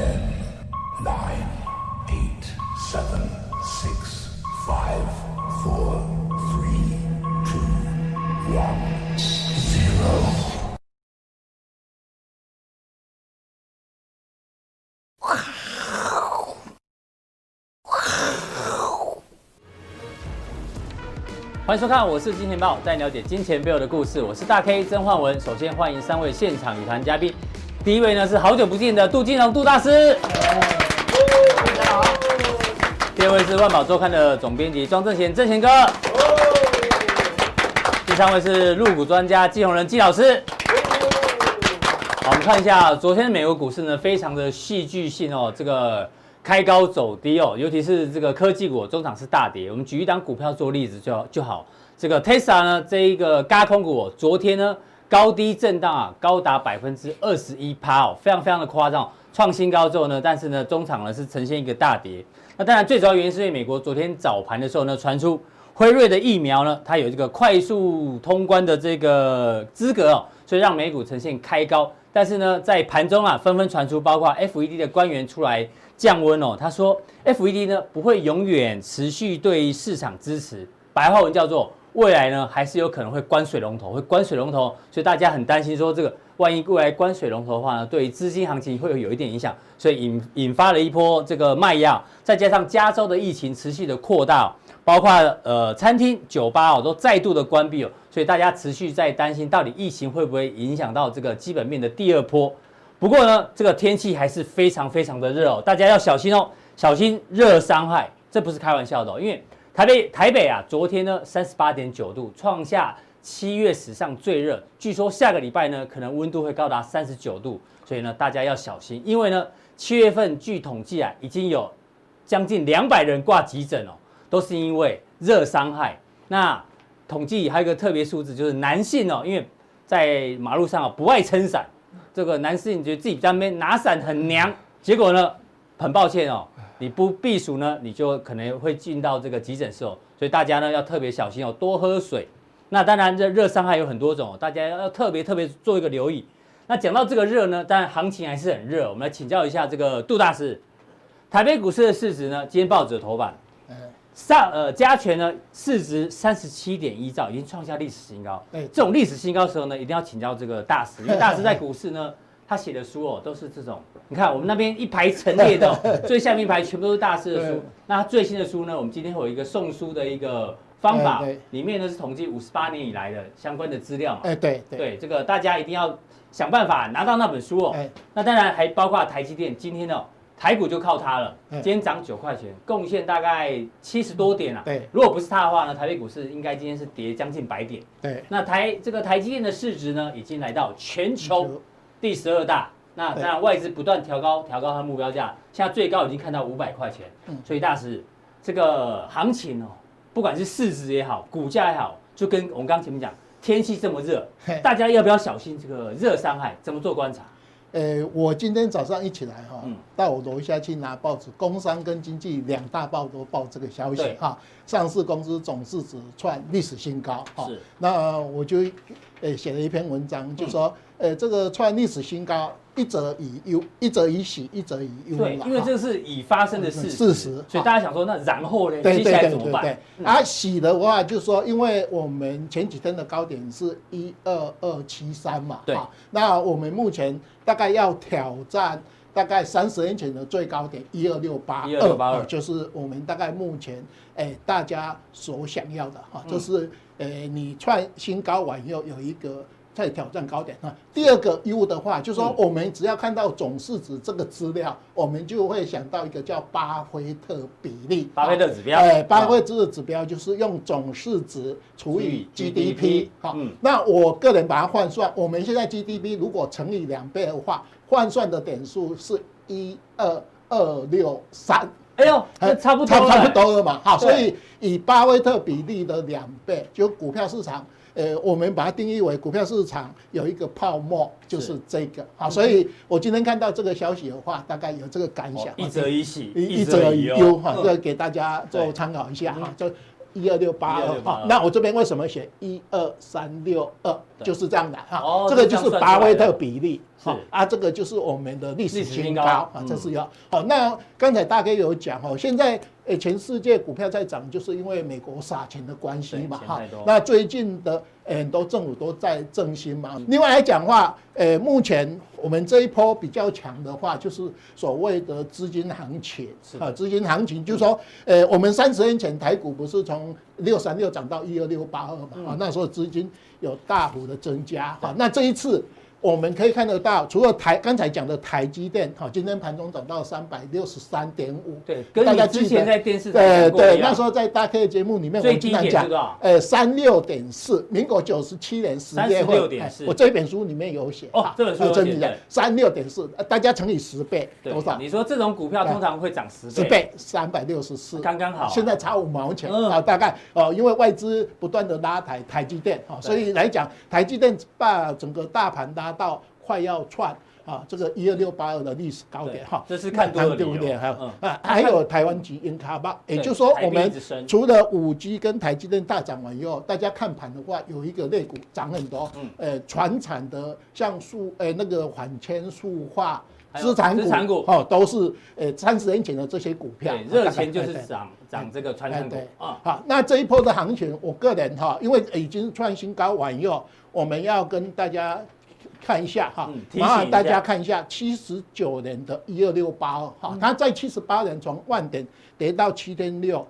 Ten, nine, eight, seven, six, five, four, three, two, one, zero. 欢迎收看，我是金钱豹，带你了解金钱背后的故事。我是大 K 曾焕文。首先欢迎三位现场与谈嘉宾。第一位呢是好久不见的杜金龙杜大师。大家好。第二位是万宝周刊的总编辑庄正贤正贤哥。第三位是入股专家季宏仁季老师。好，我们看一下昨天的美国股市呢，非常的戏剧性哦，这个。开高走低哦，尤其是这个科技股，中场是大跌。我们举一档股票做例子就就好。这个 Tesla 呢，这一个轧空股，昨天呢高低震荡啊，高达百分之二十一趴哦，非常非常的夸张，创新高之后呢，但是呢中场呢是呈现一个大跌。那当然最主要原因是因为美国昨天早盘的时候呢，传出辉瑞的疫苗呢，它有这个快速通关的这个资格哦，所以让美股呈现开高。但是呢，在盘中啊，纷纷传出包括 FED 的官员出来。降温哦，他说，FED 呢不会永远持续对市场支持，白话文叫做未来呢还是有可能会关水龙头，会关水龙头，所以大家很担心说这个万一未来关水龙头的话呢，对资金行情会有一点影响，所以引引发了一波这个卖压，再加上加州的疫情持续的扩大，包括呃餐厅、酒吧哦都再度的关闭哦，所以大家持续在担心到底疫情会不会影响到这个基本面的第二波。不过呢，这个天气还是非常非常的热哦，大家要小心哦，小心热伤害，这不是开玩笑的哦。因为台北台北啊，昨天呢三十八点九度，创下七月史上最热，据说下个礼拜呢可能温度会高达三十九度，所以呢大家要小心，因为呢七月份据统计啊，已经有将近两百人挂急诊哦，都是因为热伤害。那统计还有一个特别数字，就是男性哦，因为在马路上啊不爱撑伞。这个男性，觉得自己在那边拿伞很娘，结果呢，很抱歉哦，你不避暑呢，你就可能会进到这个急诊室哦。所以大家呢要特别小心哦，多喝水。那当然，这热伤害有很多种哦，大家要特别特别做一个留意。那讲到这个热呢，当然行情还是很热。我们来请教一下这个杜大师，台北股市的市值呢？今天报纸的头版。上呃加权呢市值三十七点一兆，已经创下历史新高。哎，这种历史新高的时候呢，一定要请教这个大师，因为大师在股市呢，他写的书哦都是这种。你看我们那边一排陈列的，最下面一排全部都是大师的书。那最新的书呢，我们今天会有一个送书的一个方法，里面呢是统计五十八年以来的相关的资料嘛。哎，对对，这个大家一定要想办法拿到那本书哦。那当然还包括台积电，今天呢。台股就靠它了，今天涨九块钱，贡献大概七十多点啊。对，如果不是它的话呢，台北股市应该今天是跌将近百点。对，那台这个台积电的市值呢，已经来到全球第十二大。那当然外资不断调高调高它目标价，现在最高已经看到五百块钱。所以大师，这个行情哦，不管是市值也好，股价也好，就跟我们刚刚前面讲，天气这么热，大家要不要小心这个热伤害？怎么做观察？呃，我今天早上一起来哈，到我楼下去拿报纸，工商跟经济两大报都报这个消息哈，上市公司总市值创历史新高哈，那我就呃写了一篇文章，就说呃这个创历史新高。一则以忧，一则以喜，一则以忧。对，因为这是已发生的事实，事实，所以大家想说，那然后呢？接下来怎么办？啊，喜的话就是说，因为我们前几天的高点是一二二七三嘛，对，那我们目前大概要挑战大概三十年前的最高点一二六八二，就是我们大概目前诶大家所想要的哈，就是诶你创新高完以后有一个。在挑战高点啊！第二个 U 的话，就是说我们只要看到总市值这个资料，我们就会想到一个叫巴菲特比例。巴菲特指标。哎，巴菲特指标就是用总市值除以 GDP。好，那我个人把它换算，我们现在 GDP 如果乘以两倍的话，换算的点数是一二二六三。哎呦，差不多，差不多了嘛。好，所以以巴菲特比例的两倍，就股票市场。呃，我们把它定义为股票市场有一个泡沫，就是这个好，所以我今天看到这个消息的话，大概有这个感想。一则以喜，一则以忧哈，这个给大家做参考一下哈。就一二六八二哈，那我这边为什么写一二三六二？就是这样的哈。哦，这个就是巴菲特比例。是啊，这个就是我们的历史新高啊，这是要好。那刚才大概有讲哦，现在诶，全世界股票在涨，就是因为美国撒钱的关系嘛哈。那最近的很多政府都在振兴嘛。另外来讲话，诶，目前我们这一波比较强的话，就是所谓的资金行情啊，资金行情就是说，诶，我们三十年前台股不是从六三六涨到一二六八二嘛，啊，那时候资金有大幅的增加哈。那这一次。我们可以看得到，除了台刚才讲的台积电，哈，今天盘中涨到三百六十三点五，对，跟大家之前在电视对对，那时候在大 K 的节目里面，我们经常讲，呃，三六点四，民国九十七年十月份，我这本书里面有写，哦，这本书真的讲三六点四，大家乘以十倍多少？你说这种股票通常会涨十倍，十倍三百六十四，刚刚好，现在差五毛钱啊，大概哦，因为外资不断的拉抬台积电，哦，所以来讲台积电把整个大盘拉到。快要串啊，这个一二六八二的历史高点哈，这是看多的理由。还有啊，还有台湾级 in 卡巴，也就是说，我们除了五 G 跟台积电大涨完以后，大家看盘的话，有一个类股涨很多。嗯，呃，传产的像数，呃，那个缓谦塑化资产股哦，都是呃三十年前的这些股票。热钱就是涨涨这个传产股啊。好，那这一波的行情，我个人哈，因为已经创新高完以后，我们要跟大家。看一下哈，麻烦大家看一下七十九人的一二六八二哈，它在七十八人从万点跌到七点六，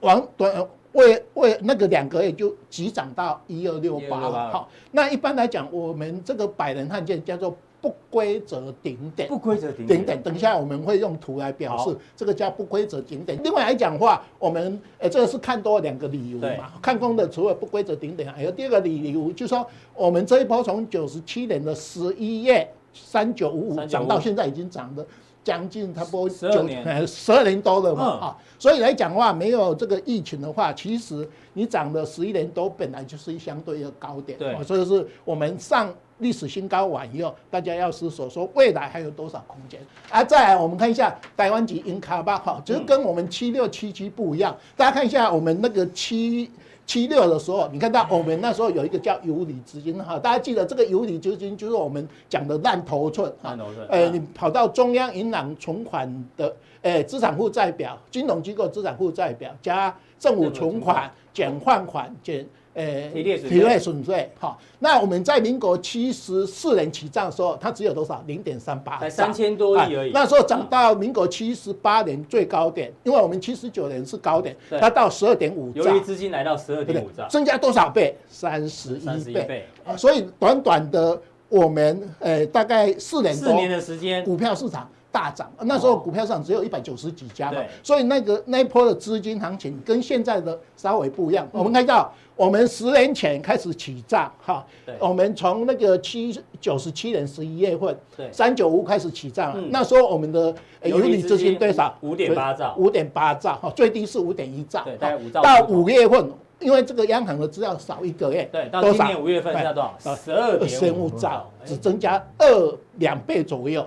往短为为那个两个月就急涨到一二六八了哈。那一般来讲，我们这个百人汉件叫做。不规则顶点，不规则顶点，等一下我们会用图来表示，这个叫不规则顶点。另外来讲的话，我们呃这个是看多两个理由嘛，看空的除了不规则顶点，还有第二个理由，就是说我们这一波从九十七年的十一月三九五五涨到现在已经涨了将近差不多九年，十二年多了嘛啊，所以来讲的话，没有这个疫情的话，其实你涨了十一年多，本来就是相对一个高点，对，所以是我们上。历史新高完以后，大家要思索说未来还有多少空间？啊，再来我们看一下台湾级 in 卡巴哈，就是跟我们七六七七不一样。大家看一下我们那个七七六的时候，你看到我们那时候有一个叫有理资金哈，大家记得这个有理资金就是我们讲的烂头寸哈，呃，你跑到中央银行存款的呃资产负债表，金融机构资产负债表加政府存款减换款减。呃，体内损税，好，那我们在民国七十四年起账的时候，它只有多少？零点三八，才三千多亿而已。那时候涨到民国七十八年最高点，因为我们七十九年是高点，它到十二点五兆，由于资金来到十二点五兆，增加多少倍？三十一倍。所以短短的我们呃大概四年四年的时间，股票市场。大涨，那时候股票上只有一百九十几家嘛，所以那个那一波的资金行情跟现在的稍微不一样。我们看到，我们十年前开始起涨，哈，我们从那个七九十七年十一月份，三九五开始起涨，那时候我们的游离资金多少？五点八兆，五点八兆，哈，最低是五点一兆。到五月份，因为这个央行的资料少一个月，对，到今年五月份要多少？十二点五兆，只增加二两倍左右。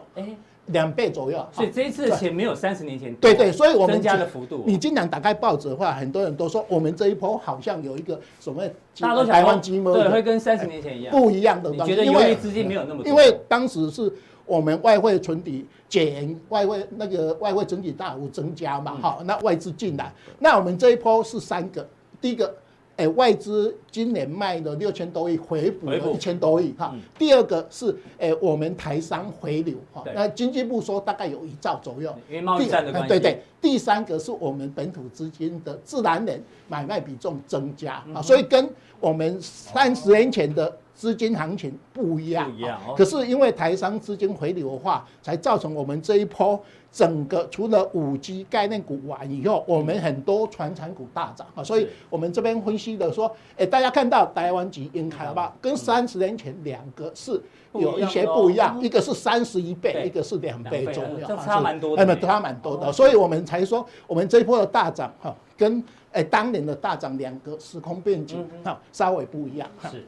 两倍左右，所以这一次的钱没有三十年前对对，所以我们增加的幅度。你经常打开报纸的话，很多人都说我们这一波好像有一个什么台湾金额，对，会跟三十年前一样，不一样的。东西因为资金没有那么多？因为当时是我们外汇存底减，外汇那个外汇存底大幅增加嘛，好，那外资进来，那我们这一波是三个，第一个。哎，外资今年卖了六千多亿，回补了一千多亿哈。第二个是哎，我们台商回流哈。那经济部说大概有一兆左右，因为贸易战的关系。对对。第三个是我们本土资金的自然人买卖比重增加啊，所以跟我们三十年前的资金行情不一样。不一样。可是因为台商资金回流的话，才造成我们这一波。整个除了五 G 概念股完以后，我们很多传产股大涨啊，所以我们这边分析的说，哎，大家看到台湾级 in 卡巴跟三十年前两个是有一些不一样，一个是三十一倍，一个是两倍左右，差蛮多的，差蛮多的，所以我们才说我们这一波的大涨哈，跟哎当年的大涨两个时空背景哈稍微不一样。是。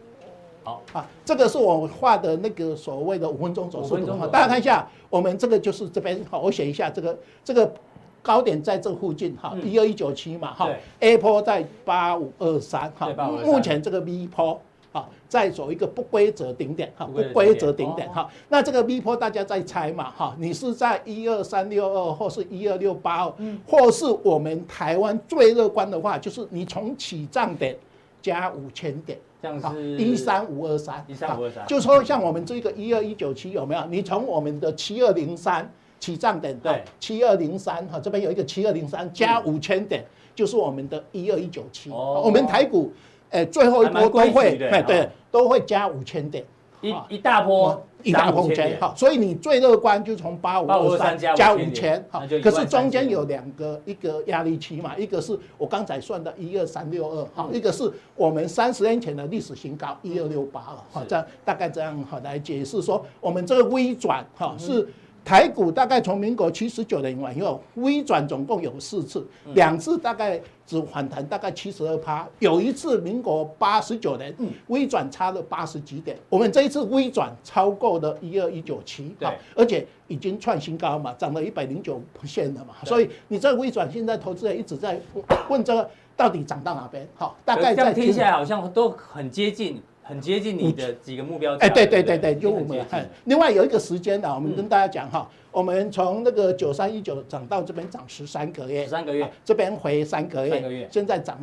好。啊，这个是我画的那个所谓的五分钟走势图哈，大家看一下，我们这个就是这边好，我写一下这个这个高点在这附近哈，一二一九七嘛哈，A 波在八五二三哈，目前这个 V 波啊，再走一个不规则顶点哈，不规则顶点哈。那这个 V 波大家再猜嘛哈，你是在一二三六二或是一二六八二，或是我们台湾最乐观的话，就是你从起涨点加五千点，这样是一三五二三，一三五二三，就说像我们这个一二一九七有没有？你从我们的七二零三起涨点，对，七二零三哈，这边有一个七二零三加五千点。就是我们的一二一九七，我们台股，诶，最后一波都会，哎，对，都会加五千点，一一大波，一大波千，好，所以你最乐观就从八五二三加五千，哈，可是中间有两个，一个压力期嘛，一个是我刚才算的一二三六二，哈，一个是我们三十年前的历史新高一二六八二，哈，这样大概这样好来解释说，我们这个微转，哈，是。台股大概从民国七十九年以后微转总共有四次，两次大概只反弹大概七十二趴，有一次民国八十九年微转差了八十几点，我们这一次微转超过了一二一九七，对，而且已经创新高嘛，涨了一百零九%了嘛，所以你这个微转现在投资人一直在问这个到底涨到哪边？好，大概这样听起来好像都很接近。很接近你的几个目标。哎，对对对对，就我们。另外有一个时间呢，我们跟大家讲哈，我们从那个九三一九涨到这边涨十三个月，十三个月，这边回三个月，三个月，现在涨。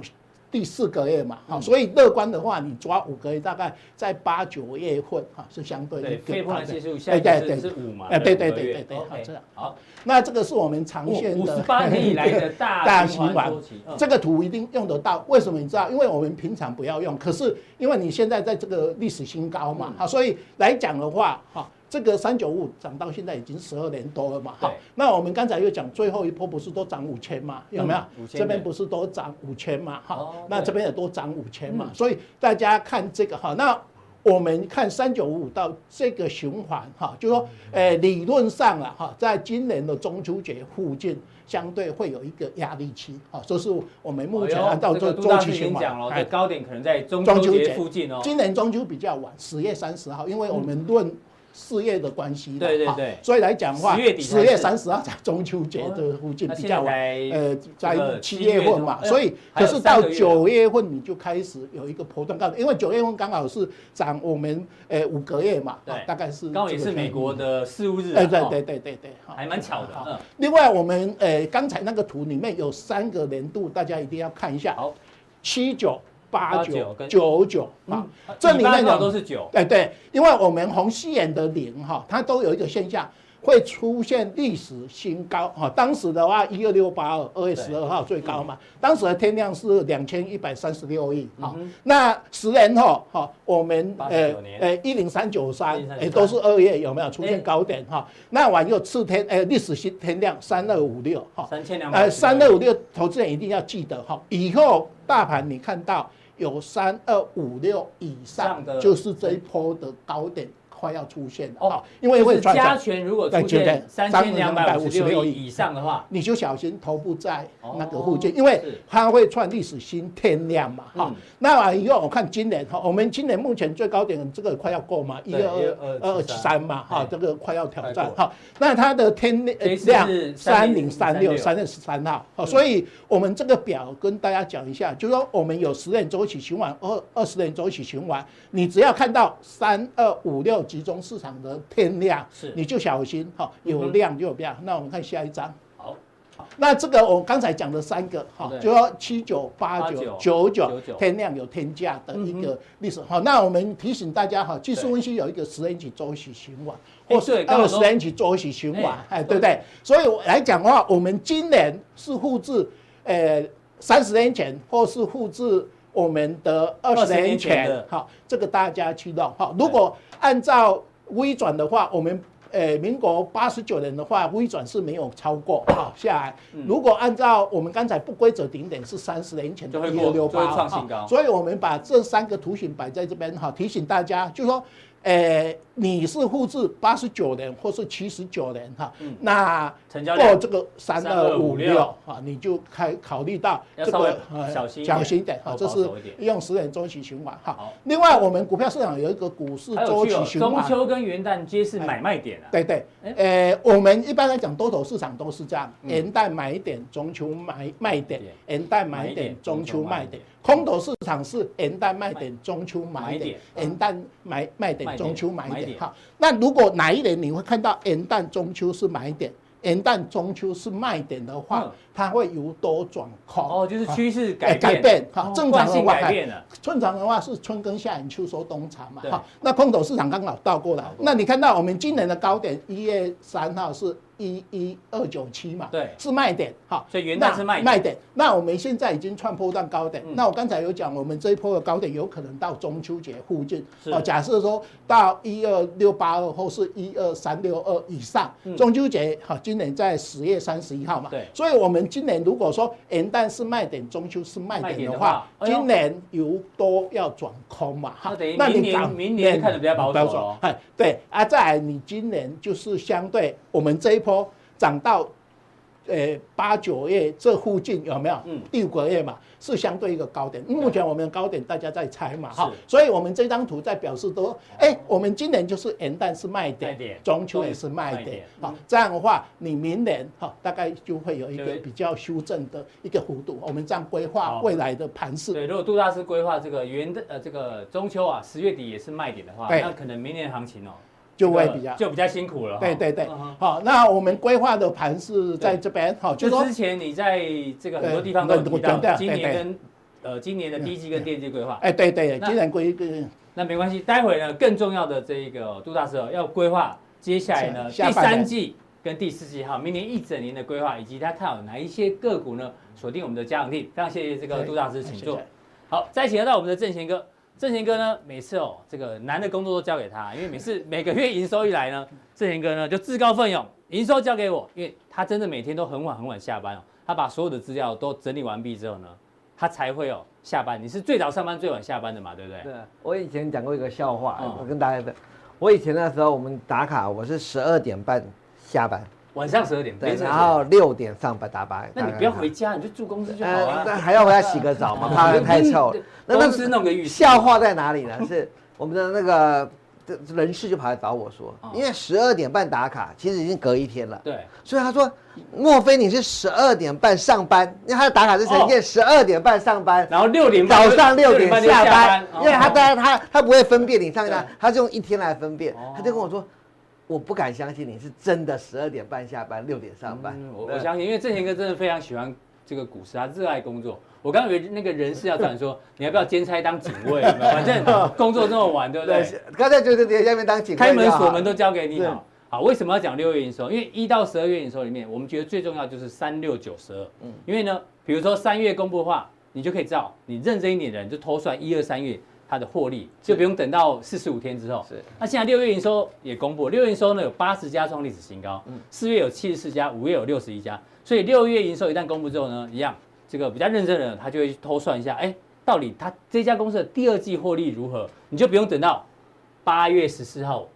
第四个月嘛，哈，所以乐观的话，你抓五个月，大概在八九月份哈，是相对的。对，波段系数现在是是五嘛？哎，对对对对对，好这样。好，那这个是我们长线的五十八年以来的大循环。这个图一定用得到，为什么你知道？因为我们平常不要用，可是因为你现在在这个历史新高嘛，哈，所以来讲的话，哈。这个三九五涨到现在已经十二年多了嘛，好，那我们刚才又讲最后一波不是都涨五千嘛，有没有？这边不是都涨五千嘛，好，那这边也都涨五千嘛，所以大家看这个哈，那我们看三九五到这个循环哈，就说，诶，理论上啊哈，在今年的中秋节附近，相对会有一个压力期，哈，这是我们目前按照这周期循环，哎，高点可能在中秋节附近哦。今年中秋比较晚，十月三十号，因为我们论。四月的关系，对对对，所以来讲的话，十月三十号在中秋节的附近比较晚，呃，在七月份嘛，所以可是到九月份你就开始有一个波段高，因为九月份刚好是涨我们呃五个月嘛，对，大概是刚好也是美国的四五日，对对对对对对，还蛮巧的。另外我们呃刚才那个图里面有三个年度，大家一定要看一下，好，七九。八九九九啊，这里面的都是九，对对，因为我们红细眼的零哈，它都有一个现象，会出现历史新高哈。当时的话，一二六八二，二月十二号最高嘛，当时的天量是两千一百三十六亿哈。那十年后哈，我们呃呃一零三九三，哎都是二月有没有出现高点哈？那完又次天呃历史新天量三二五六哈，三千两百，呃三二五六，投资人一定要记得哈，以后大盘你看到。有三二五六以上的，就是这一波的高点。快要出现哦，因为会加权如果出现三千两百五十六亿以上的话，你就小心头部在那个附近，因为它会创历史新天量嘛。哈，那完以后我看今年哈，我们今年目前最高点这个快要过嘛，一二二二二三嘛，哈，这个快要挑战哈。那它的天量三零三六三月十三号，好，所以我们这个表跟大家讲一下，就是说我们有十年周期循环，二二十年周期循环，你只要看到三二五六。集中市场的天量，是。你就小心哈，有量就有量。那我们看下一张，好，那这个我刚才讲的三个哈，就要七九八九九。九天量有天价的一个历史。好，那我们提醒大家哈，技术分析有一个十年期周期循环，或是二十年期周期循环，哎，对。不对？所以来讲的话，我们今年是复制呃三十年前，或是复制我们的二十年前，好，这个大家去弄哈，如果。按照微转的话，我们呃民国八十九年的话，微转是没有超过好下来。如果按照我们刚才不规则顶点是三十年前的一六六八。所以我们把这三个图形摆在这边哈，提醒大家，就是说。诶，你是复制八十九年或是七十九年哈，那过这个三二五六啊，你就开考虑到这个小心小心点哈，这是用十年周期循环哈。另外，我们股票市场有一个股市周期循环，中秋跟元旦皆是买卖点啊。对对，诶，我们一般来讲多头市场都是这样，元旦买点，中秋买卖点，元旦买点，中秋卖点。空头市场是元旦卖点，中秋买点，元旦买卖点，中秋买点。好，那如果哪一年你会看到元旦、中秋是买点？元旦、中秋是卖点的话，它会由多转空。哦，就是趋势改改变。好，正常的话，正常的话是春耕夏耘秋收冬藏嘛。好，那空头市场刚好倒过来。那你看到我们今年的高点一月三号是。一一二九七嘛，对，是卖点，好，所以元旦是卖卖点。那我们现在已经创波段高点，那我刚才有讲，我们这一波的高点有可能到中秋节附近，哦，假设说到一二六八二或是一二三六二以上，中秋节好，今年在十月三十一号嘛，对，所以我们今年如果说元旦是卖点，中秋是卖点的话，今年由多要转空嘛，哈，那明年明年看得比较保守，哎，对啊，再来你今年就是相对我们这一波。涨到，呃八九月这附近有没有？嗯，第五个月嘛，是相对一个高点。目前我们的高点大家在猜嘛，哈，所以我们这张图在表示都，哎，我们今年就是元旦是卖点，中秋也是卖点，好，这样的话，你明年哈大概就会有一个比较修正的一个幅度。我们这样规划未来的盘势。对，如果杜大师规划这个元的呃这个中秋啊十月底也是卖点的话，那可能明年行情哦。就会比较就比较辛苦了。对对对，好，那我们规划的盘是在这边，好，就之前你在这个很多地方都提到，今年跟呃今年的第一季跟第二季规划，哎对对，今年规划，那没关系，待会呢更重要的这个杜大师要规划接下来呢第三季跟第四季哈，明年一整年的规划，以及他看好哪一些个股呢？锁定我们的加强錠，非常谢谢这个杜大师，请坐。好，再请到我们的正贤哥。正贤哥呢，每次哦，这个难的工作都交给他，因为每次每个月营收一来呢，正贤哥呢就自告奋勇，营收交给我，因为他真的每天都很晚很晚下班哦，他把所有的资料都整理完毕之后呢，他才会哦下班。你是最早上班最晚下班的嘛，对不对？对，我以前讲过一个笑话，我跟大家的，我以前那时候我们打卡，我是十二点半下班。晚上十二点，对，然后六点上班打班。那你不要回家，你就住公司就好了。那还要回家洗个澡嘛，怕太臭 了。那公司弄个浴室。笑话在哪里呢？是我们的那个人事就跑来找我说，因为十二点半打卡，其实已经隔一天了。对。所以他说，莫非你是十二点半上班？因为他的打卡是呈现十二点半上班，然后六点早上六点下班。因为他当然他他不会分辨你上下，他就用一天来分辨。他就跟我说。我不敢相信你是真的十二点半下班，六点上班。我我相信，因为正贤哥真的非常喜欢这个股市，他热爱工作。我刚以为那个人事要找你说，你要不要兼差当警卫？反正工作这么晚，对不对？刚才就是在下面当警卫，开门锁门都交给你好。好，为什么要讲六月营收？因为一到十二月营收里面，我们觉得最重要就是三六九十二。嗯，因为呢，比如说三月公布的话，你就可以知道，你认真一点的人就偷算一二三月。它的获利就不用等到四十五天之后。是。那现在六月营收也公布，六月营收呢有八十家创历史新高，四月有七十四家，五月有六十一家。所以六月营收一旦公布之后呢，一样，这个比较认真的人他就会偷算一下，哎，到底他这家公司的第二季获利如何？你就不用等到八月十四号。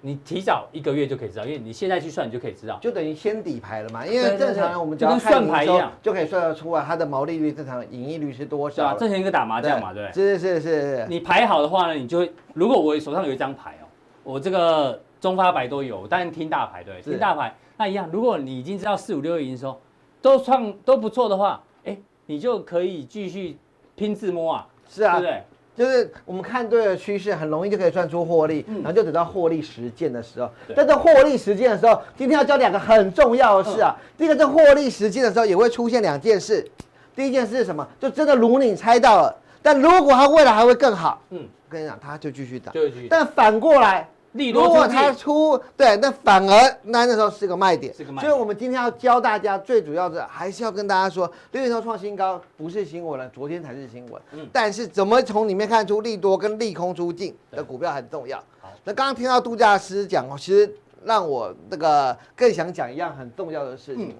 你提早一个月就可以知道，因为你现在去算，你就可以知道，就等于先底牌了嘛。因为正常人我们只要看营收，就可以算得出来它的毛利率正常，盈利率是多少。正常一个打麻将嘛，对。是是是是。你排好的话呢，你就会，如果我手上有一张牌哦，我这个中发白都有，当然听大牌对，听大牌那一样。如果你已经知道四五六月营收都创都不错的话，哎，你就可以继续拼自摸啊，是啊，对不对？就是我们看对了趋势，很容易就可以算出获利，然后就等到获利实践的时候。在这获利实践的时候，今天要教两个很重要的事啊。第一个，在获利实践的时候也会出现两件事。第一件事是什么？就真的如你猜到了，但如果它未来还会更好，嗯，我跟你讲，它就继续涨。但反过来。如果它出对，那反而那那时候是个卖点，所以我们今天要教大家，最主要的还是要跟大家说，六月头创新高不是新闻了，昨天才是新闻。嗯，但是怎么从里面看出利多跟利空出尽的股票很重要。好，那刚刚听到度假师讲哦，其实让我那个更想讲一样很重要的事情。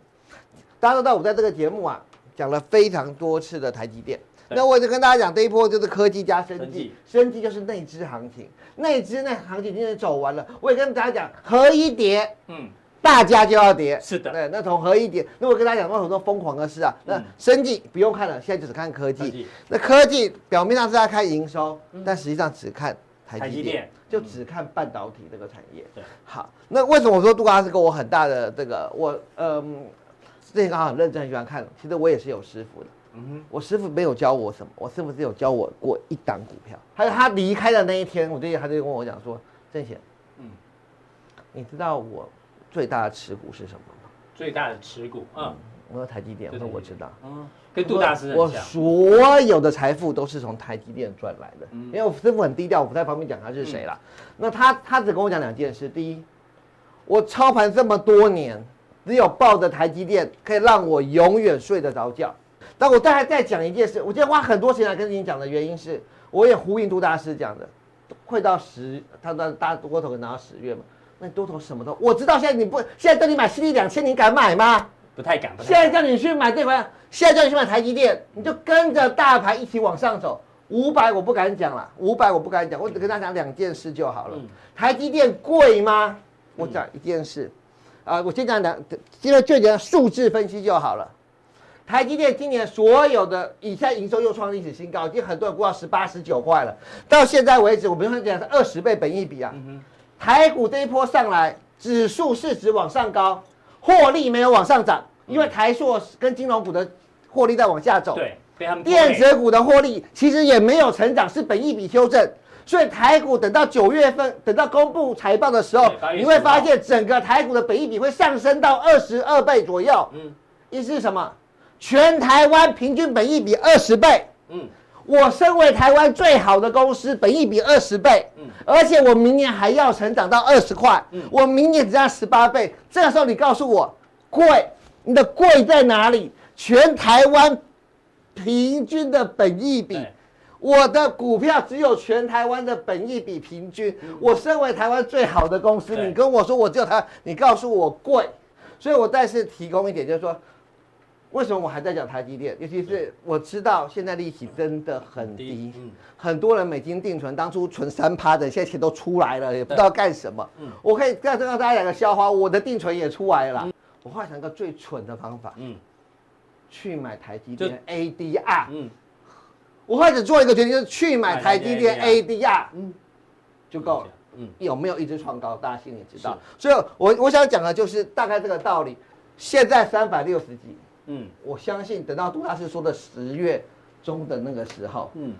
大家都知道我在这个节目啊讲了非常多次的台积电。那我就跟大家讲，这一波就是科技加生技，生技就是内资行情，内资那行情今天走完了。我也跟大家讲，合一跌，嗯，大家就要跌，是的，对，那从合一跌，那我跟大家讲过很多疯狂的事啊。那生技不用看了，现在就只看科技。那科技表面上是在看营收，但实际上只看台积电，就只看半导体这个产业。对，好，那为什么我说杜拉斯给我很大的这个我嗯，之前刚好很认真很喜欢看，其实我也是有师傅的。嗯，我师傅没有教我什么，我师傅只有教我过一档股票。还有他离开的那一天，我最近他就跟我讲说，郑贤，嗯，你知道我最大的持股是什么吗？最大的持股，嗯，我说台积电，我说我知道，嗯，跟杜大师我所有的财富都是从台积电赚来的，因为我师傅很低调，我不太方便讲他是谁啦。那他他只跟我讲两件事，第一，我操盘这么多年，只有抱着台积电可以让我永远睡得着觉。但我再再讲一件事，我今天花很多时间来跟你讲的原因是，我也呼应杜大师讲的，会到十，他的大多头可拿到十月嘛。那多头什么都，我知道现在你不，现在叫你买世力两千，你敢买吗？不太敢。现在叫你去买这块，现在叫你去买台积电，你就跟着大盘一起往上走。五百我不敢讲了，五百我不敢讲，我只跟他讲两件事就好了。嗯、台积电贵吗？我讲一件事，啊、嗯呃，我先讲两，现在最简单数字分析就好了。台积电今年所有的以下营收又创历史新高，已经很多人估到十八、十九块了。到现在为止，我们讲是二十倍本益比啊。嗯台股这一波上来，指数市值往上高，获利没有往上涨，因为台塑跟金融股的获利在往下走。对，电子股的获利其实也没有成长，是本益比修正。所以台股等到九月份，等到公布财报的时候，你会发现整个台股的本益比会上升到二十二倍左右。嗯，意思是什么？全台湾平均本益比二十倍。嗯。我身为台湾最好的公司，本益比二十倍，嗯，而且我明年还要成长到二十块，嗯，我明年只要十八倍。这个时候你告诉我，贵，你的贵在哪里？全台湾平均的本益比，我的股票只有全台湾的本益比平均。我身为台湾最好的公司，你跟我说我只有台，你告诉我贵，所以我再次提供一点，就是说。为什么我还在讲台积电？尤其是我知道现在利息真的很低，很多人美金定存，当初存三趴的，现在钱都出来了，也不知道干什么。我可以再跟大家讲个笑话，我的定存也出来了。我后来想一个最蠢的方法，去买台积电 ADR 嗯。我开始做一个决定，就是去买台积电 ADR，嗯就够了。嗯有没有一直创高？大家心里知道。所以我我想讲的就是大概这个道理。现在三百六十几。嗯，我相信等到杜大师说的十月中的那个时候，嗯，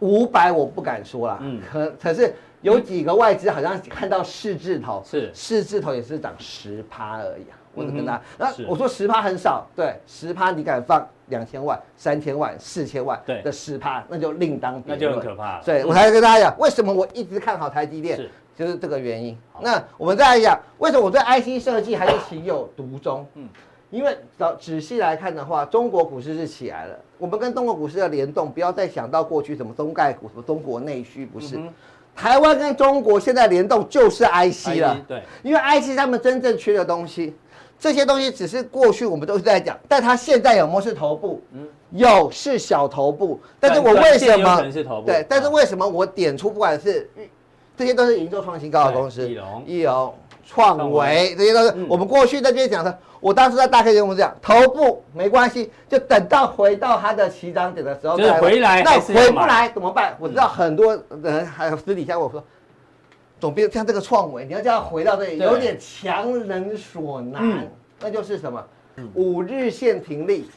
五百我不敢说了，嗯，可可是有几个外资好像看到四字头，是。四字头也是涨十趴而已啊，我只跟他，那我说十趴很少，对，十趴你敢放两千万、三千万、四千万的十趴，那就另当别论，那就很可怕。所以我才跟大家讲，为什么我一直看好台积电，就是这个原因。那我们再来讲，为什么我对 IC 设计还是情有独钟？嗯。因为仔仔细来看的话，中国股市是起来了。我们跟中国股市的联动，不要再想到过去什么中概股、什么中国内需，不是。嗯、台湾跟中国现在联动就是 IC 了。对，因为 IC 他们真正缺的东西，这些东西只是过去我们都是在讲，但它现在有没有是头部？嗯，有是小头部。但是我为什么？对，但是为什么我点出不管是这些都是营收创新高的公司，义隆、义隆、创维，这些都是我们过去在这边讲的。我当时在大 K 节目讲，头部没关系，就等到回到它的起涨点的时候再回来。那回不来怎么办？我知道很多人还有私底下我说，总比像这个创维，你要叫它回到这里，有点强人所难。那就是什么？五日线停利，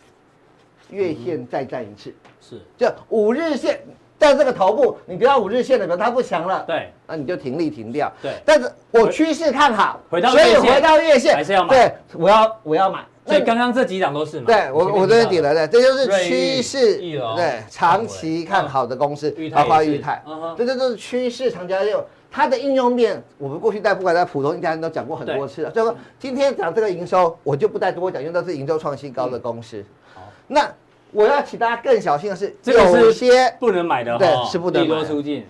月线再战一次。是，就五日线。在这个头部，你不要五日线的时候，它不强了，对，那你就停利停掉。对，但是我趋势看好，回到所以回到月线还是要买。对，我要我要买。所以刚刚这几档都是嘛。对，我我这边点了的，这就是趋势，对，长期看好的公司，包括裕泰，这这都是趋势长期六它的应用面。我们过去在不管在普通一家人都讲过很多次了，所以说今天讲这个营收，我就不再多讲，因为都是营收创新高的公司。好，那。我要请大家更小心的是，有些不能买的，对，是不能买。出尽。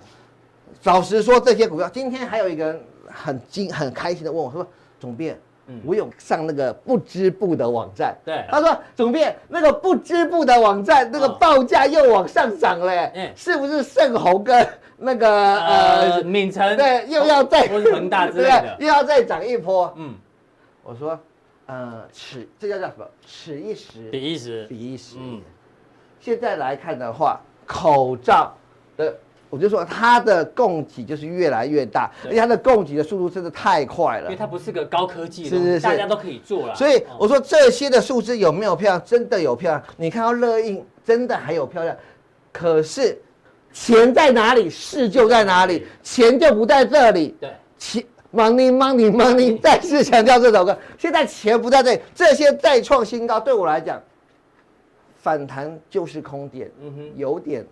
老实说，这些股票，今天还有一个人很惊、很开心的问我说：“总编，我有上那个不织布的网站。”对，他说：“总编，那个不织布的网站，那个报价又往上涨了，嗯，是不是盛虹跟那个呃敏成对又要再恒大之类的，又要再涨一波？”嗯，我说。呃，此这叫叫什么？此一时，彼一时，彼一时。嗯，现在来看的话，口罩的，我就说它的供给就是越来越大，而且它的供给的速度真的太快了。因为它不是个高科技，是是是，大家都可以做了。所以我说这些的数字有没有漂亮？真的有漂亮。你看到热印真的还有漂亮，可是钱在哪里，势就在哪里，钱就不在这里。对，钱 money money money，再次强调这首歌，现在钱不在这里，这些再创新高，对我来讲，反弹就是空点，嗯哼，有点。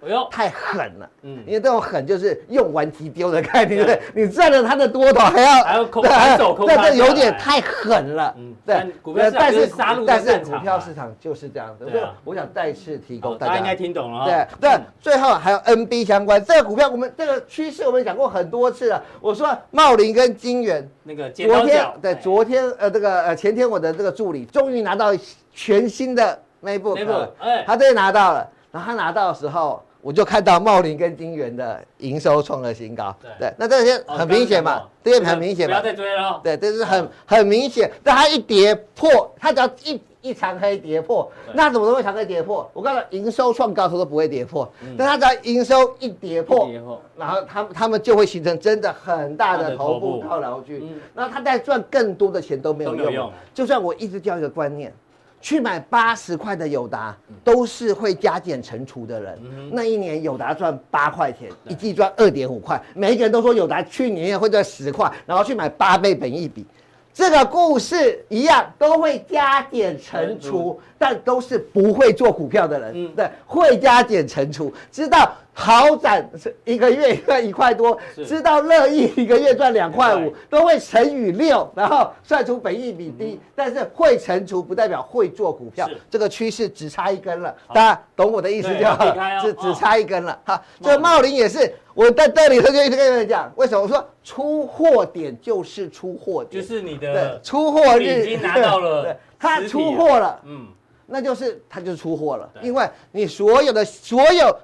哎呦，太狠了！嗯，因为这种狠就是用完即丢的概念，对不对？你占了他的多头，还要还要 空还走空，这有点太狠了。嗯，对，股票但是杀戮但是股票市场就是这样子。对，我想再次提供大家，应该听懂了。对对，最后还有 NB 相关这个股票，我们这个趋势我们讲过很多次了。我说茂林跟金源那个昨天对昨天呃这个呃前天我的这个助理终于拿到全新的 MacBook，哎，他终于拿到了。然后他拿到的时候。我就看到茂林跟金圆的营收创了新高，对，那这些很明显嘛，这些很明显嘛，不要再追了，对，这是很很明显。但它一跌破，它只要一一长黑跌破，那怎么都会长黑跌破？我告诉你，营收创高时都不会跌破，但它只要营收一跌破，然后他们他们就会形成真的很大的头部。套牢区，然后他再赚更多的钱都没有用。就算我一直教一个观念。去买八十块的友达，都是会加减乘除的人。那一年友达赚八块钱，一季赚二点五块。每一个人都说友达去年也会赚十块，然后去买八倍本益比。这个故事一样，都会加减乘除，但都是不会做股票的人。对，会加减乘除，知道。豪展是一个月赚一块多，知道乐意一个月赚两块五，都会乘以六，然后算出本益比低，但是会乘除不代表会做股票，这个趋势只差一根了，大家懂我的意思就好，只只差一根了。哈。这茂林也是，我在这里头就一直跟你们讲，为什么？我说出货点就是出货点，就是你的出货日已经拿到了，他出货了，嗯，那就是他就出货了，因为你所有的所有。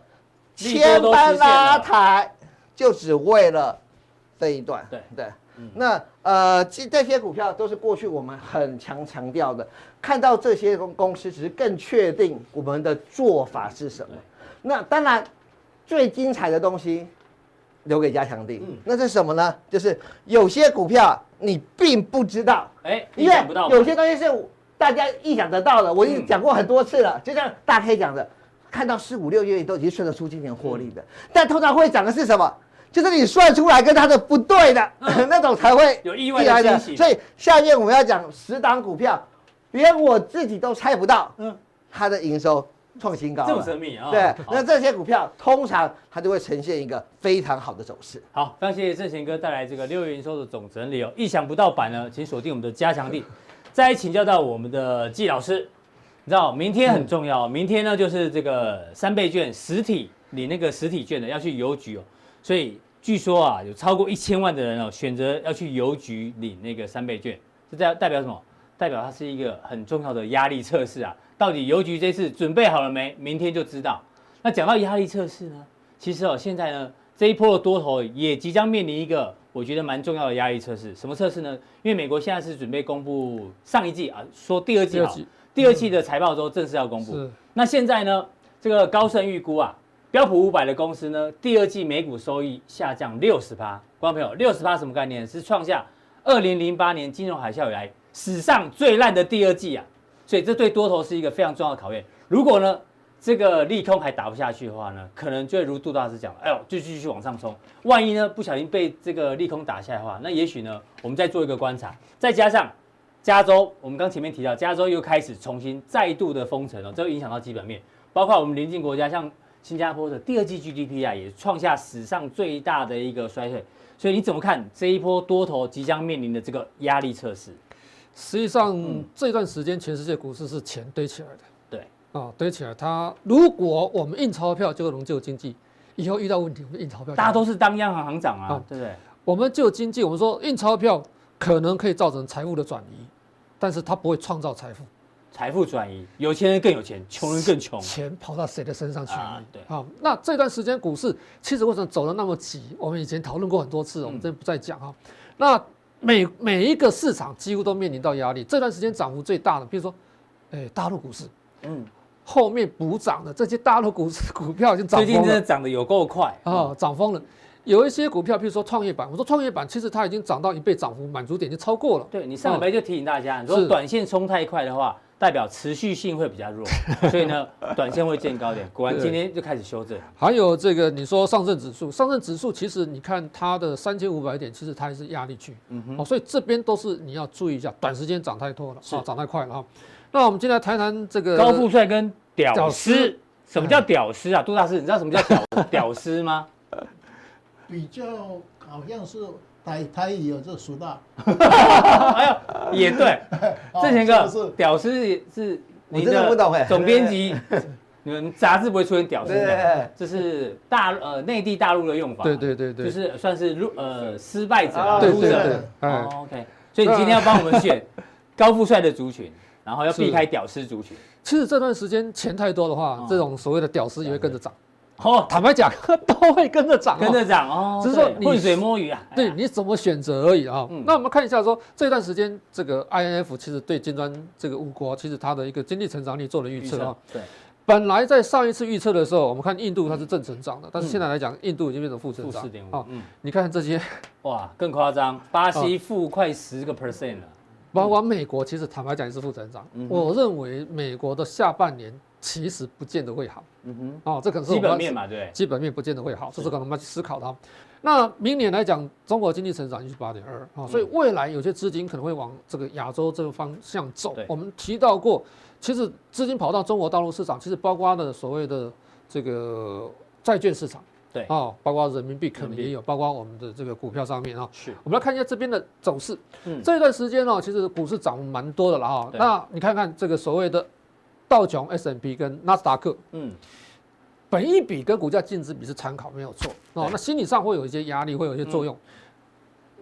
千般拉抬，就只为了这一段。对对，那呃，这这些股票都是过去我们很强强调的。看到这些公公司，只是更确定我们的做法是什么。那当然，最精彩的东西留给加强錠。那是什么呢？就是有些股票你并不知道，哎，因为有些东西是大家意想得到的。我已经讲过很多次了，就像大 K 讲的。看到四五六月都已经算得出今年获利的，但通常会涨的是什么？就是你算出来跟它的不对的 那种才会有意外的惊喜。所以下面我们要讲十档股票，连我自己都猜不到，嗯，它的营收创新高，这么神秘啊？对，那这些股票通常它就会呈现一个非常好的走势。好，非常谢谢正贤哥带来这个六月营收的总整理哦。意想不到版呢，请锁定我们的加强力，再请教到我们的季老师。你知道明天很重要，明天呢就是这个三倍券实体领那个实体券的要去邮局哦，所以据说啊有超过一千万的人哦选择要去邮局领那个三倍券，这代代表什么？代表它是一个很重要的压力测试啊！到底邮局这次准备好了没？明天就知道。那讲到压力测试呢，其实哦现在呢这一波的多头也即将面临一个我觉得蛮重要的压力测试。什么测试呢？因为美国现在是准备公布上一季啊，说第二季好。第二季的财报周正式要公布。是。那现在呢，这个高盛预估啊，标普五百的公司呢，第二季每股收益下降六十趴。观众朋友，六十趴什么概念？是创下二零零八年金融海啸以来史上最烂的第二季啊。所以这对多头是一个非常重要的考验。如果呢，这个利空还打不下去的话呢，可能就会如杜大师讲，哎呦，就继续往上冲。万一呢，不小心被这个利空打下来的话，那也许呢，我们再做一个观察，再加上。加州，我们刚前面提到，加州又开始重新再度的封城了，这会影响到基本面，包括我们邻近国家像新加坡的第二季 GDP 啊，也创下史上最大的一个衰退。所以你怎么看这一波多头即将面临的这个压力测试？实际上，嗯、这段时间全世界股市是钱堆起来的，对，啊，堆起来。它如果我们印钞票就能救经济，以后遇到问题我们印钞票，大家都是当央行行长啊，啊对不对？我们救经济，我们说印钞票可能可以造成财务的转移。但是它不会创造财富，财富转移，有钱人更有钱，穷人更穷，钱跑到谁的身上去了？啊、对，好，那这段时间股市其实为什么走得那么急？我们以前讨论过很多次，我们这边不再讲哈。嗯、那每每一个市场几乎都面临到压力。这段时间涨幅最大的，比如说，哎，大陆股市，嗯，后面补涨的这些大陆股市股票已经涨，最近真的涨得有够快啊，涨疯了。有一些股票，譬如说创业板，我说创业板其实它已经涨到一倍涨幅，满足点就超过了。对，你上礼拜就提醒大家，如果短线冲太快的话，代表持续性会比较弱，所以呢，短线会见高点。果然今天就开始修正。还有这个，你说上证指数，上证指数其实你看它的三千五百点，其实它还是压力区。嗯哼。哦，所以这边都是你要注意一下，短时间涨太多了，啊，涨太快了哈。那我们今天来谈谈这个高富帅跟屌丝。什么叫屌丝啊？杜大师，你知道什么叫屌 屌丝吗？比较好像是。台台语有这说道，哎呀，也对，这前哥是屌丝是，你真的不懂哎，总编辑，你们杂志不会出现屌丝的，这是大呃内地大陆的用法，对对对对，就是算是入呃失败者，对对对，OK，所以你今天要帮我们选高富帅的族群，然后要避开屌丝族群。其实这段时间钱太多的话，这种所谓的屌丝也会跟着涨。哦，坦白讲，都会跟着涨，跟着涨哦。只是说你浑水摸鱼啊，对，你怎么选择而已啊。那我们看一下说，这段时间这个 INF 其实对金砖这个五国，其实它的一个经济成长率做了预测啊。对，本来在上一次预测的时候，我们看印度它是正成长的，但是现在来讲，印度已经变成负成长。负四点五。嗯，你看这些，哇，更夸张，巴西负快十个 percent 了。包括美国，其实坦白讲也是负成长。我认为美国的下半年。其实不见得会好，嗯哼，哦，这可能是基本面嘛，对，基本面不见得会好，这是可能我们要去思考的。那明年来讲，中国经济成长就是八点二啊，所以未来有些资金可能会往这个亚洲这个方向走。我们提到过，其实资金跑到中国大陆市场，其实包括的所谓的这个债券市场，对，啊，包括人民币可能也有，包括我们的这个股票上面啊，是。我们来看一下这边的走势，嗯，这一段时间呢，其实股市涨蛮多的了哈。那你看看这个所谓的。道琼、S&P 跟纳斯达克，嗯，本益比跟股价净值比是参考，没有错哦。那心理上会有一些压力，会有一些作用。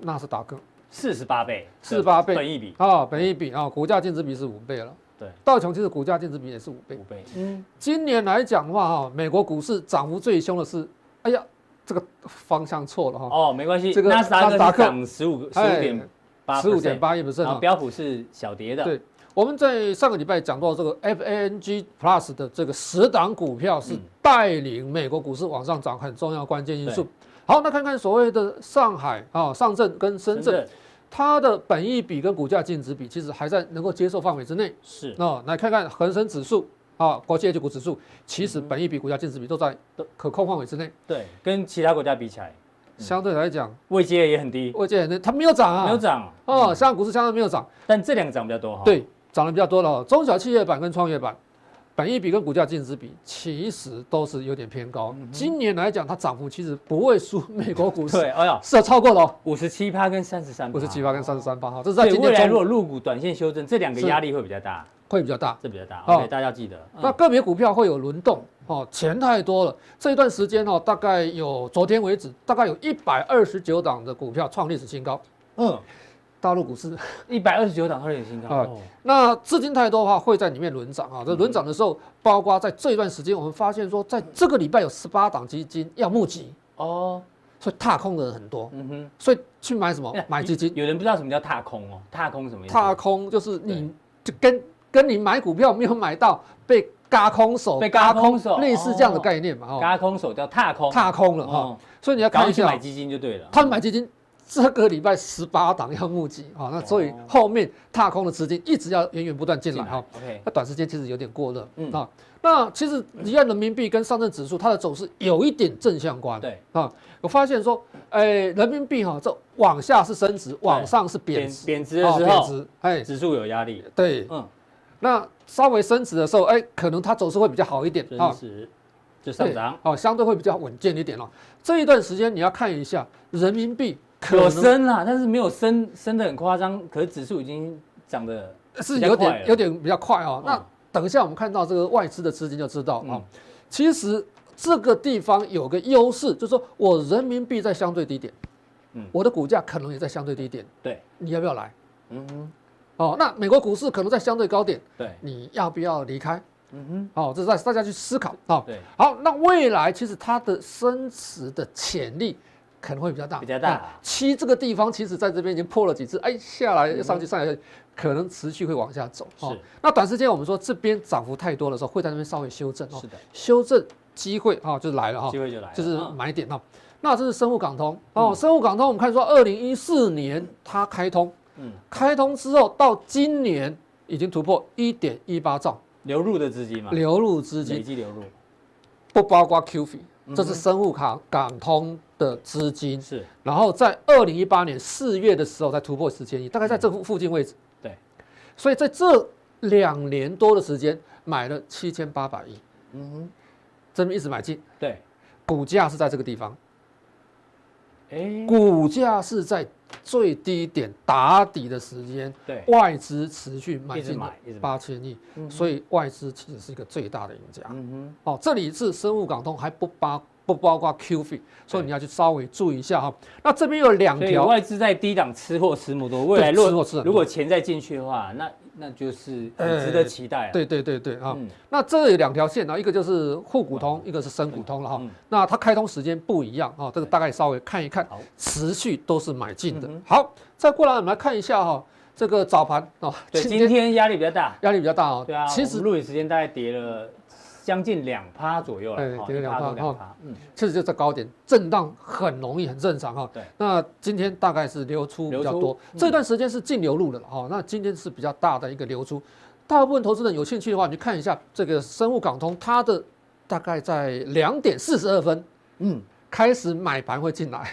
纳斯达克四十八倍，四十八倍本益比啊，本益比啊，股价净值比是五倍了。对，道琼其实股价净值比也是五倍，五倍。嗯，今年来讲的话哈，美国股市涨幅最凶的是，哎呀，这个方向错了哈。哦，没关系，这个纳斯达克涨十五十五点八，十五点八一 percent 啊，标普是小跌的。对。我们在上个礼拜讲到这个 FANG Plus 的这个十档股票是带领美国股市往上涨很重要关键因素。好，那看看所谓的上海啊、上证跟深圳，它的本益比跟股价净值比其实还在能够接受范围之内。是啊，来看看恒生指数啊，国际 A 股指数，其实本益比、股价净值比都在可控范围之内。对，跟其他国家比起来，相对来讲位阶也很低。位阶很低，它没有涨啊，没有涨哦，香港股市相对没有涨，但这两个涨比较多哈。对。涨得比较多了，中小企业板跟创业板，本益比跟股价净值比其实都是有点偏高。今年来讲，它涨幅其实不会输 美国股市。对，哎呀，是超过了五十七趴跟三十三，五十七趴跟三十三趴哈。这是在今年未来如果入股短线修正，这两个压力会比较大，会比较大，这比较大。OK，大家要记得。那个别股票会有轮动哦，钱太多了。这一段时间哦，大概有昨天为止，大概有一百二十九档的股票创历史新高。嗯。大陆股市一百二十九档创历史新高啊！那资金太多的话，会在里面轮涨啊。这轮涨的时候，包括在这一段时间，我们发现说，在这个礼拜有十八档基金要募集哦，所以踏空的人很多。嗯哼，所以去买什么？买基金。有人不知道什么叫踏空哦？踏空什么意思？踏空就是你就跟跟你买股票没有买到，被嘎空手，被嘎空手，类似这样的概念嘛？哦，嘎空手叫踏空，踏空了哈。所以你要看一下买基金就对了。他们买基金。这个礼拜十八档要募集啊，那所以后面踏空的资金一直要源源不断进来哈。OK，那短时间其实有点过热，嗯啊。那其实离岸人民币跟上证指数它的走势有一点正相关，对啊。我发现说，哎，人民币哈这往下是升值，往上是贬值，贬值的时候，哎，指数有压力。对，嗯。那稍微升值的时候，哎，可能它走势会比较好一点啊，就上涨，哦，相对会比较稳健一点了。这一段时间你要看一下人民币。可升啦，但是没有升升的很夸张，可是指数已经涨得是有点有点比较快哦。那等一下我们看到这个外资的资金就知道啊，其实这个地方有个优势，就是说我人民币在相对低点，嗯，我的股价可能也在相对低点，对，你要不要来？嗯哼，哦，那美国股市可能在相对高点，对，你要不要离开？嗯哼，哦，这是在大家去思考啊。对，好，那未来其实它的升值的潜力。可能会比较大，比较大。七这个地方其实在这边已经破了几次，哎，下来又上去，上来，可能持续会往下走。是。那短时间我们说这边涨幅太多的时候，会在那边稍微修正哦。是的。修正机会啊，就来了哈。机会就来了。就是买点哈。那这是生物港通哦，生物港通我们看说，二零一四年它开通，嗯，开通之后到今年已经突破一点一八兆流入的资金嘛，流入资金累计流入，不包括 QF，这是生物卡港通的资金。是，然后在二零一八年四月的时候才突破四千亿，大概在这附附近位置。对，所以在这两年多的时间买了七千八百亿。嗯哼，这边一直买进。对，股价是在这个地方。哎，股价是在最低点打底的时间，对，外资持续买进买八千亿，所以外资其实是一个最大的赢家。嗯哼，哦，这里是生物港通还不包不包括 QF，所以你要去稍微注意一下哈。那这边有两条外资在低档吃货吃母多，未来如果如果钱再进去的话，那。那就是很值得期待、啊欸。对对对对啊！嗯、那这有两条线啊，一个就是沪股通，嗯、一个是深股通了哈。嗯、那它开通时间不一样啊，这个大概稍微看一看，持续都是买进的。嗯、好，再过来我们来看一下哈，这个早盘哦，对，今天压力比较大，压力比较大哦。对啊，其实录影时间大概跌了。将近两趴左右了，哎，跌了两趴哈，嗯，确实就在高点震荡很容易，很正常哈。对，那今天大概是流出比较多，这段时间是净流入的了哈。那今天是比较大的一个流出，大部分投资人有兴趣的话，你看一下这个生物港通，它的大概在两点四十二分，嗯，开始买盘会进来，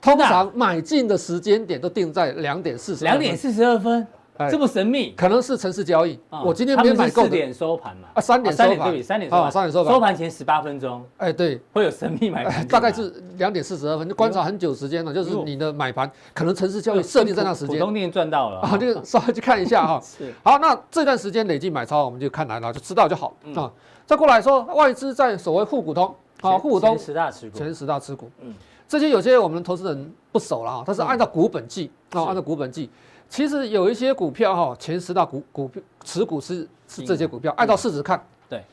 通常买进的时间点都定在两点四十两点四十二分。这么神秘，可能是城市交易。我今天没买够。四点收盘嘛？啊，三点收盘，对，三点收盘，三点收盘。收盘前十八分钟，哎，对，会有神秘买盘。大概是两点四十二分，就观察很久时间了。就是你的买盘可能城市交易设定在那时间。普通店赚到了啊，就稍微去看一下哈。是。好，那这段时间累计买超，我们就看来了，就知道就好啊。再过来说，外资在所谓沪股通啊，沪股通前十大持股，前十大持股。嗯。这些有些我们投资人不熟了啊，他是按照股本计啊，按照股本计。其实有一些股票哈，前十大股股票持股是是这些股票，按照市值看，对，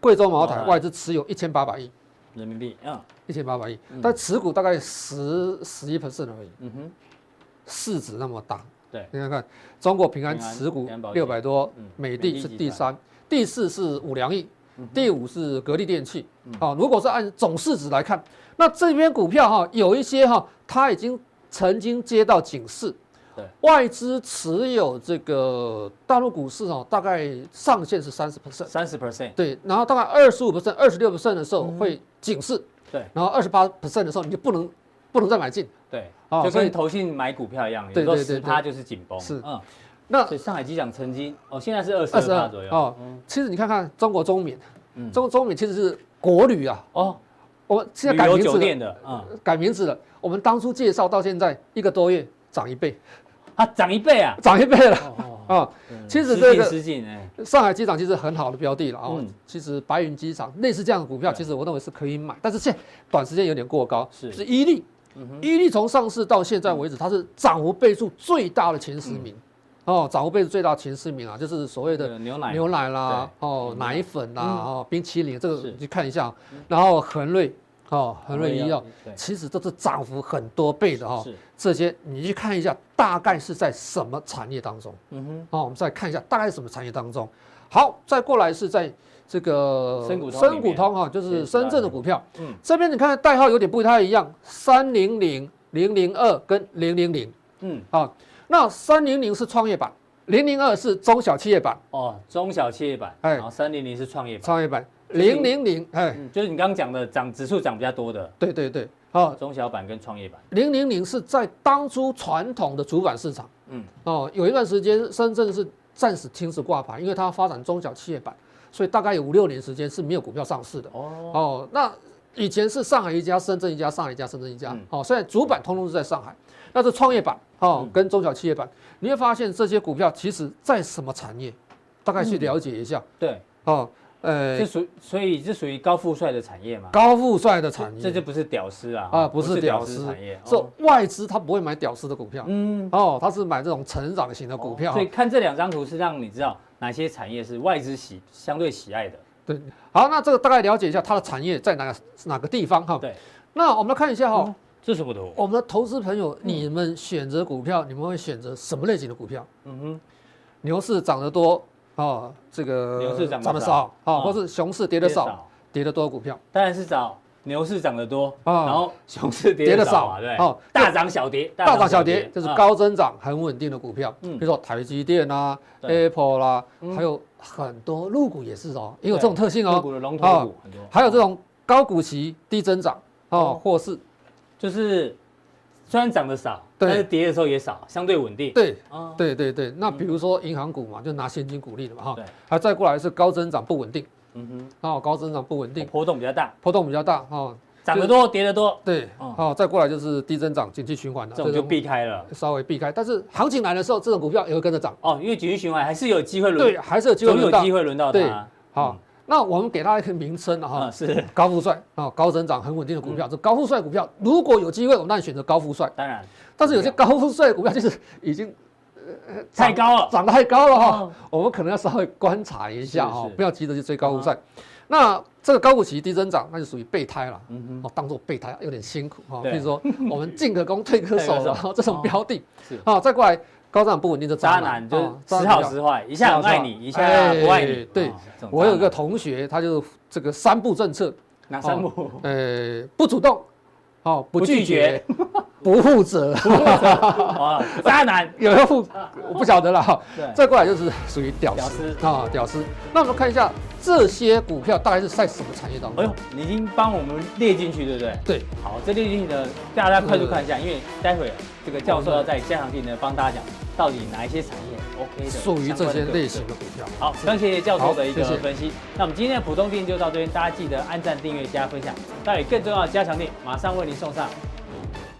贵州茅台外资持有一千八百亿。人民币，啊，一千八百亿，但持股大概十十一 percent 而已，嗯哼，市值那么大，对，你看看中国平安持股六百多，美的是第三，第四是五粮液，第五是格力电器，啊，如果是按总市值来看，那这边股票哈有一些哈，它已经曾经接到警示。外资持有这个大陆股市哦，大概上限是三十 percent，三十 percent，对，然后大概二十五 percent、二十六 percent 的时候会警示，对，然后二十八 percent 的时候你就不能不能再买进，对，就跟投信买股票一样，对对对，它就是紧绷，是，嗯，那上海机场曾经哦，现在是二十二左右。哦，其实你看看中国中免，中中免其实是国旅啊，哦，我们现在改名字了，嗯，改名字了，我们当初介绍到现在一个多月涨一倍。它涨一倍啊，涨一倍了啊！其实这个上海机场其实很好的标的了啊。其实白云机场类似这样的股票，其实我认为是可以买，但是现在短时间有点过高。是，是伊利，伊利从上市到现在为止，它是涨幅倍数最大的前十名哦，涨幅倍数最大的前十名啊，就是所谓的牛奶、牛奶啦，哦，奶粉啦，哦，冰淇淋，这个你去看一下。然后恒瑞。哦，恒瑞医药，其实都是涨幅很多倍的哈。是，这些你去看一下，大概是在什么产业当中？嗯哼。好，我们再看一下，大概是什么产业当中？好，再过来是在这个深股通，深股通哈，就是深圳的股票。嗯。这边你看代号有点不太一样，三零零零零二跟零零零。嗯。好，那三零零是创业板，零零二是中小企业板。哦，中小企业板。哎，然后三零零是创业板。创业板。零零零，哎，就是你刚刚讲的涨指数涨比较多的，对对对，哦，中小板跟创业板。零零零是在当初传统的主板市场，嗯，哦，有一段时间深圳是暂时停止挂牌，因为它发展中小企业板，所以大概有五六年时间是没有股票上市的。哦，哦，那以前是上海一家，深圳一家，上海一家，深圳一家，哦，现在主板通通是在上海，那是创业板，哦，跟中小企业板，你会发现这些股票其实在什么产业，大概去了解一下，对，哦。呃，这属所以这属于高富帅的产业嘛？高富帅的产业，这就不是屌丝啊！啊，不是屌丝产业，是外资，他不会买屌丝的股票。嗯，哦，他是买这种成长型的股票。所以看这两张图是让你知道哪些产业是外资喜相对喜爱的。对，好，那这个大概了解一下它的产业在哪个哪个地方哈？对，那我们来看一下哈，这是什么图？我们的投资朋友，你们选择股票，你们会选择什么类型的股票？嗯哼，牛市涨得多。哦，这个牛市涨得少，好，或是熊市跌得少，跌得多的股票，当然是找牛市涨得多，啊然后熊市跌跌得少对哦大涨小跌，大涨小跌就是啊高增长很稳定的股票，嗯。比如说台积电啊、Apple 啦，嗯。还有很多入股也是哦，也有这种特性哦。个股的龙头股很多，还有这种高股息低增长哦哦，或是就是虽然涨得少，但是跌的时候也少，相对稳定。对啊，对对对，那比如说银行股嘛，就拿现金股利的嘛哈。对，还再过来是高增长不稳定。嗯哼。哦，高增长不稳，定，波动比较大，波动比较大哦，涨得多跌得多，对。哦。哦，再过来就是低增长景气循环的，这种就避开了。稍微避开，但是行情来的时候，这种股票也会跟着涨，哦，因为景气循环还是有机会轮，对，还是有机会总有轮到机会轮到对它。好，那我们给它一个名称啊哈啊，，是，高富帅啊，高增长很稳定的股嗯票，这高富帅股票如果有机会，我们当然选择高富帅。当然但是有些高富帅的股票就是已经太高了。涨得太高了哈哦，我们可能要稍微观察一下哈不要急着去追高富帅。那这个高股息低增长，那就属于备胎了。嗯哦，当做备胎有点辛苦哈。对比如说我们进可攻退可守退可守了这种标的是啊，再过来高涨不稳定的渣渣男就时好时坏，一下很爱你，一下哎不爱你。对我有一个同学，他就这个三不政策，男哪三不？呃，不主动，哦，不不拒拒绝，不负责，啊，渣男。有没有负？我不晓得了哈。对，再过来就是属于屌屌丝丝啊，屌丝。那我们看一下这些股票大概是在什么产业当中？哎呦，你已经帮我们列进去，对不对？对，好，这列进去呢，大家快速看一下，因为待会这个教授要在加强地呢帮大家讲，到底哪一些产业 OK 的，属于这些类型的。股票。好，非常谢谢教授的一个分析。那我们今天的普通店就到这边，大家记得按赞、订阅、加分享。那有更重要的加强店马上为您送上。